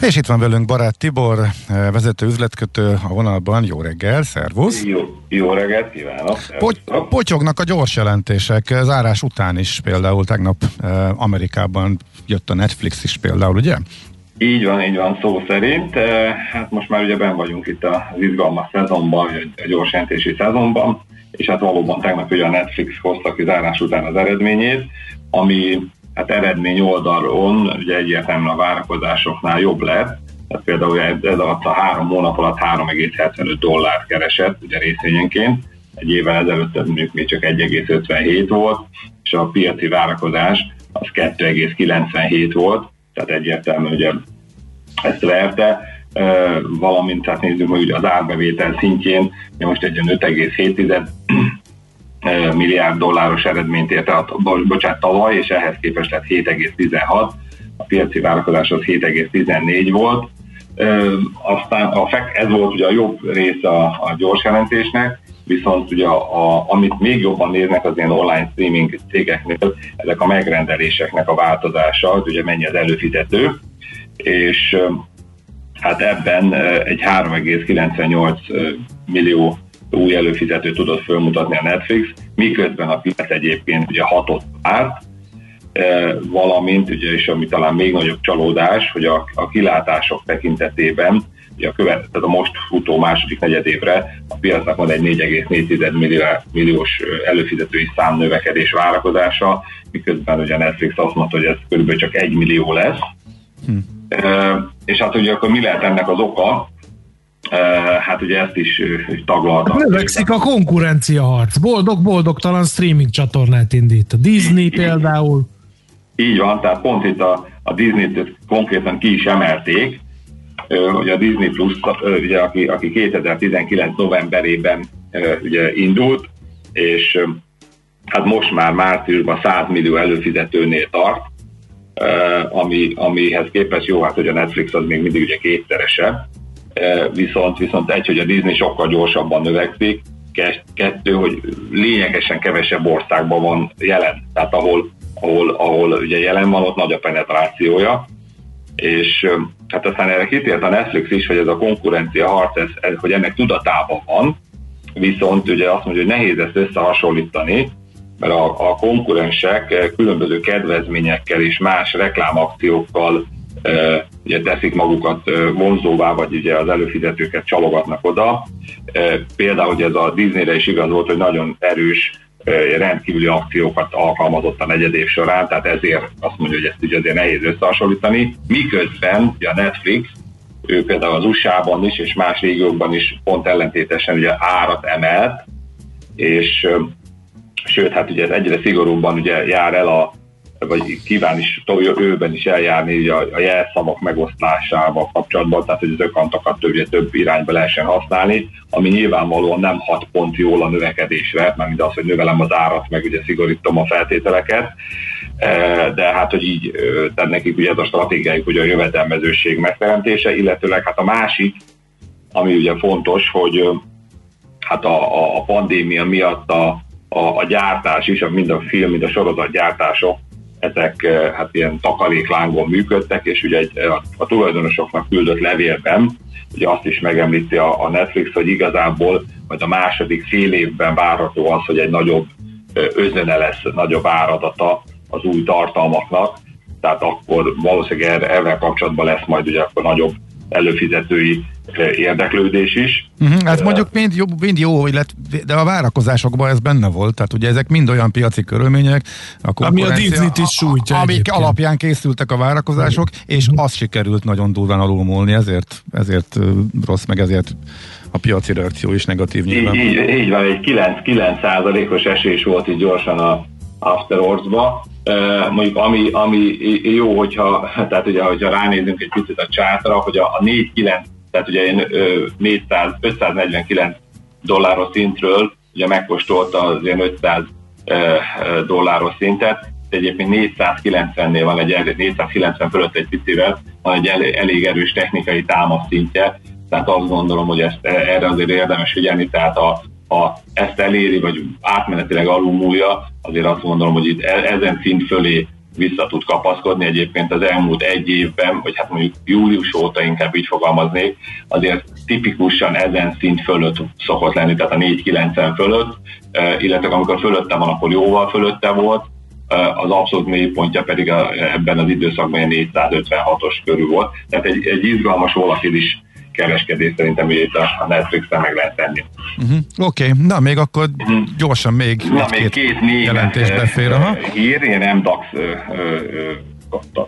És itt van velünk barát Tibor, eh, vezető üzletkötő a vonalban. Jó reggel, szervusz! Jó, jó reggelt kívánok! Poty- potyognak a gyors jelentések, eh, zárás után is például tegnap eh, Amerikában jött a Netflix is például, ugye? Így van, így van, szó szerint. Hát most már ugye ben vagyunk itt az izgalmas szezonban, a gyorsjelentési szezonban, és hát valóban tegnap ugye a Netflix hozta ki zárás után az eredményét, ami hát eredmény oldalon ugye egyértelműen a várakozásoknál jobb lett, tehát például ez, ez alatt a három hónap alatt 3,75 dollárt keresett ugye részvényenként, egy évvel ezelőtt mondjuk még csak 1,57 volt, és a piaci várakozás az 2,97 volt, tehát egyértelmű, ugye ezt verte, valamint tehát nézzük, hogy az árbevétel szintjén most egy olyan 5,7 milliárd dolláros eredményt ért el, bocsánat, tavaly, és ehhez képest lett 7,16, a piaci várakozás az 7,14 volt. Aztán a, ez volt ugye a jobb része a, a gyors jelentésnek, viszont ugye a, a, amit még jobban néznek az ilyen online streaming cégeknél, ezek a megrendeléseknek a változása, hogy ugye mennyi az előfizető, és hát ebben egy 3,98 millió új előfizető tudott fölmutatni a Netflix, miközben a piac egyébként ugye hatott párt, valamint, ugye, és ami talán még nagyobb csalódás, hogy a, a kilátások tekintetében ugye a, követ, tehát a most futó második negyedévre a piacnak van egy 4,4 milliós előfizetői szám növekedés várakozása, miközben ugye a Netflix azt mondta, hogy ez körülbelül csak 1 millió lesz. Hm. E, és hát ugye akkor mi lehet ennek az oka? Hát ugye ezt is taglaltam. Növekszik a konkurencia harc. Boldog-boldogtalan streaming csatornát indít. A Disney például. Így van, tehát pont itt a, a Disney-t konkrétan ki is emelték, hogy a Disney Plus, ugye, aki, aki 2019 novemberében ugye indult, és hát most már márciusban 100 millió előfizetőnél tart, ami, amihez képest jó, hát hogy a Netflix az még mindig ugye kétszeresebb, viszont, viszont egy, hogy a Disney sokkal gyorsabban növekszik, kettő, hogy lényegesen kevesebb országban van jelen, tehát ahol, ahol, ahol ugye jelen van, ott nagy a penetrációja, és hát aztán erre kitért a Netflix is, hogy ez a konkurencia harc, ez, ez, hogy ennek tudatában van, viszont ugye azt mondja, hogy nehéz ezt összehasonlítani, mert a, a konkurensek különböző kedvezményekkel és más reklámakciókkal ugye teszik magukat vonzóvá, vagy ugye az előfizetőket csalogatnak oda. Például, hogy ez a Disneyre is igaz volt, hogy nagyon erős rendkívüli akciókat alkalmazott a negyed során, tehát ezért azt mondja, hogy ezt ugye azért nehéz összehasonlítani. Miközben ugye a Netflix, ő például az USA-ban is, és más régiókban is pont ellentétesen ugye árat emelt, és sőt, hát ugye ez egyre szigorúbban ugye jár el a vagy kíván is őben is eljárni a, a jelszavak megosztásával kapcsolatban, tehát hogy az ökantokat több, több irányba lehessen használni, ami nyilvánvalóan nem hat pont jól a növekedésre, mert mind az, hogy növelem az árat, meg ugye szigorítom a feltételeket, e, de hát, hogy így tehát nekik ugye ez a stratégiájuk, hogy a jövedelmezőség megteremtése, illetőleg hát a másik, ami ugye fontos, hogy hát a, a pandémia miatt a, a, a gyártás is, mind a film, mind a sorozat gyártások ezek eh, hát ilyen takaréklángon működtek, és ugye egy, a, a tulajdonosoknak küldött levélben ugye azt is megemlíti a, a Netflix, hogy igazából majd a második fél évben várható az, hogy egy nagyobb eh, özöne lesz, nagyobb áradata az új tartalmaknak, tehát akkor valószínűleg ezzel kapcsolatban lesz majd ugye akkor nagyobb előfizetői érdeklődés is. Uh-huh, hát mondjuk mind jó, mind jó hogy lett, de a várakozásokban ez benne volt, tehát ugye ezek mind olyan piaci körülmények, a ami a Disney-t is sújtja Amik egyébként. alapján készültek a várakozások, és az sikerült nagyon durván alulmúlni, ezért, ezért rossz, meg ezért a piaci reakció is negatív nyilván. Így, így, így van, egy 9-9 os esés volt így gyorsan a After. Uh, mondjuk ami, ami jó, hogyha, [laughs] tehát ugye, hogyha ránézünk egy picit a csátra, hogy a, a 4-9 tehát ugye én 400, 549 dolláros szintről ugye megkóstolta az ilyen 500 dolláros szintet, egyébként 490-nél van egy 490 fölött egy picivel, van egy elég, elég erős technikai támasz szintje, tehát azt gondolom, hogy ezt, erre azért érdemes figyelni, tehát a, ha ezt eléri, vagy átmenetileg alulmúlja, azért azt gondolom, hogy itt e, ezen szint fölé vissza tud kapaszkodni. Egyébként az elmúlt egy évben, vagy hát mondjuk július óta inkább így fogalmaznék, azért tipikusan ezen szint fölött szokott lenni, tehát a 490 fölött, illetve amikor fölötte van, akkor jóval fölötte volt, az abszolút mélypontja pedig a, ebben az időszakban 456-os körül volt. Tehát egy, egy izgalmas volatilis kereskedés szerintem itt a Netflix-en meg lehet tenni. Uh-huh. Oké, okay. na még akkor uh-huh. gyorsan még na, még két jelentés befér. Aha. Hír, ilyen MDAX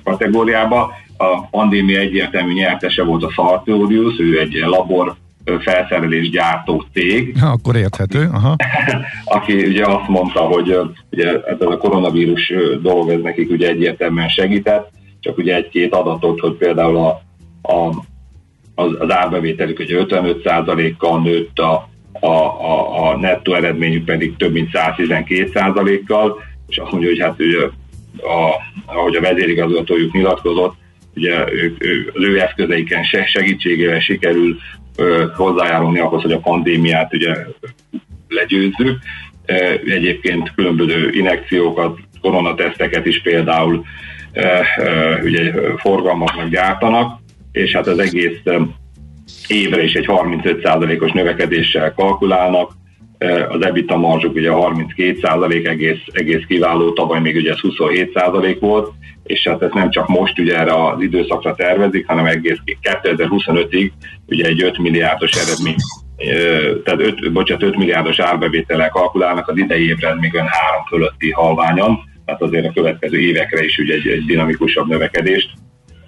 kategóriába. A pandémia egyértelmű nyertese volt a Sartorius, ő egy labor felszerelés gyártó cég. Ha, akkor érthető. Aha. [laughs] aki ugye azt mondta, hogy ugye ez a koronavírus dolog ez nekik ugye egyértelműen segített, csak ugye egy-két adatot, hogy például a a, az, az árbevételük ugye 55%-kal nőtt, a, a, a, a nettó eredményük pedig több mint 112%-kal, és azt mondja, hogy hát ugye, a, ahogy a vezérigazgatójuk nyilatkozott, ugye ők, ő, az ő eszközeiken segítségével sikerül ö, hozzájárulni ahhoz, hogy a pandémiát ugye legyőzzük. Egyébként különböző inekciókat, koronateszteket is például ugye forgalmaknak gyártanak, és hát az egész évre is egy 35%-os növekedéssel kalkulálnak, az EBITDA marzsuk ugye 32% egész, egész kiváló, tavaly még ugye ez 27% volt, és hát ez nem csak most ugye erre az időszakra tervezik, hanem egész 2025-ig ugye egy 5 milliárdos eredmény tehát 5, bocsánat, 5 milliárdos árbevétellel kalkulálnak, az idei évre még olyan 3 fölötti halványan, tehát azért a következő évekre is ugye egy, egy dinamikusabb növekedést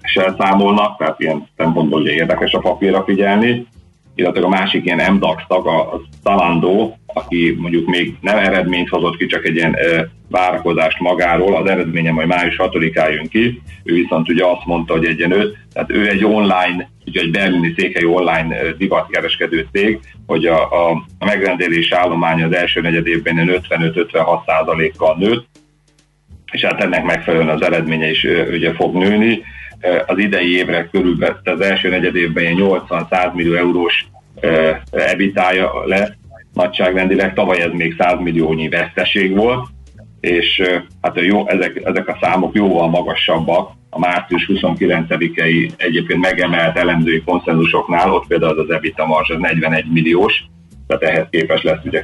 se számolnak, tehát ilyen szempontból ugye érdekes a papírra figyelni, illetve a másik ilyen MDAX tag, a, Zalando, aki mondjuk még nem eredményt hozott ki, csak egy ilyen e, várakozást magáról, az eredménye majd május 6-án jön ki, ő viszont ugye azt mondta, hogy egy tehát ő egy online, ugye egy berlini székely online divatkereskedő cég, hogy a, a, a megrendelés állománya az első negyed évben 55-56 százalékkal nőtt, és hát ennek megfelelően az eredménye is ugye fog nőni. Az idei évre körülbelül az első negyed évben 80-100 millió eurós ebitája lesz, nagyságrendileg, tavaly ez még 100 milliónyi veszteség volt, és hát jó, ezek, ezek a számok jóval magasabbak, a március 29-i egyébként megemelt elemzői konszenzusoknál, ott például az EBITDA marzs az 41 milliós, tehát ehhez képest lesz ugye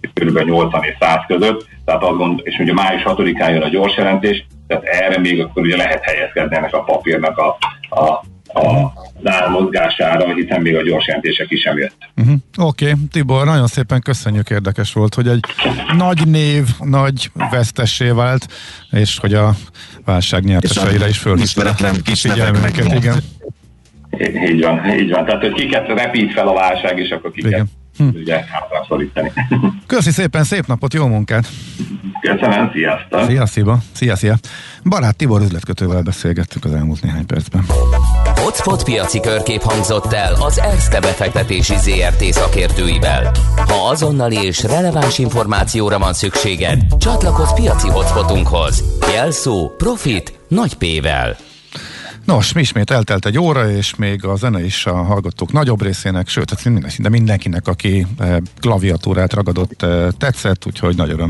kb. 80 és 100 között, tehát azt gond, és ugye május 6-án jön a gyors jelentés, tehát erre még akkor ugye lehet helyezkedni ennek a papírnak a, a a mozgására, hiszen még a gyors jelentések is sem jött. Uh-huh. Oké, okay. Tibor, nagyon szépen köszönjük, érdekes volt, hogy egy nagy név, nagy vesztessé vált, és hogy a válság nyerteseire is fölhívta kis figyelmünket, igen. Így van, így van. Tehát, hogy kiket repít fel a válság, és akkor kiket igen. Hm. ugye. Köszi szépen, szép napot, jó munkát! Köszönöm, sziasztok! Szia, szia! Szia, szia! Barát Tibor üzletkötővel beszélgettük az elmúlt néhány percben. Hotspot piaci körkép hangzott el az Erste befektetési ZRT szakértőivel. Ha azonnali és releváns információra van szükséged, csatlakozz piaci hotspotunkhoz. Jelszó Profit nagy P-vel. Nos, mi ismét eltelt egy óra, és még a zene is a hallgatók nagyobb részének, sőt, hát minden, mindenkinek, aki klaviatúrát ragadott, tetszett, úgyhogy nagy örömmel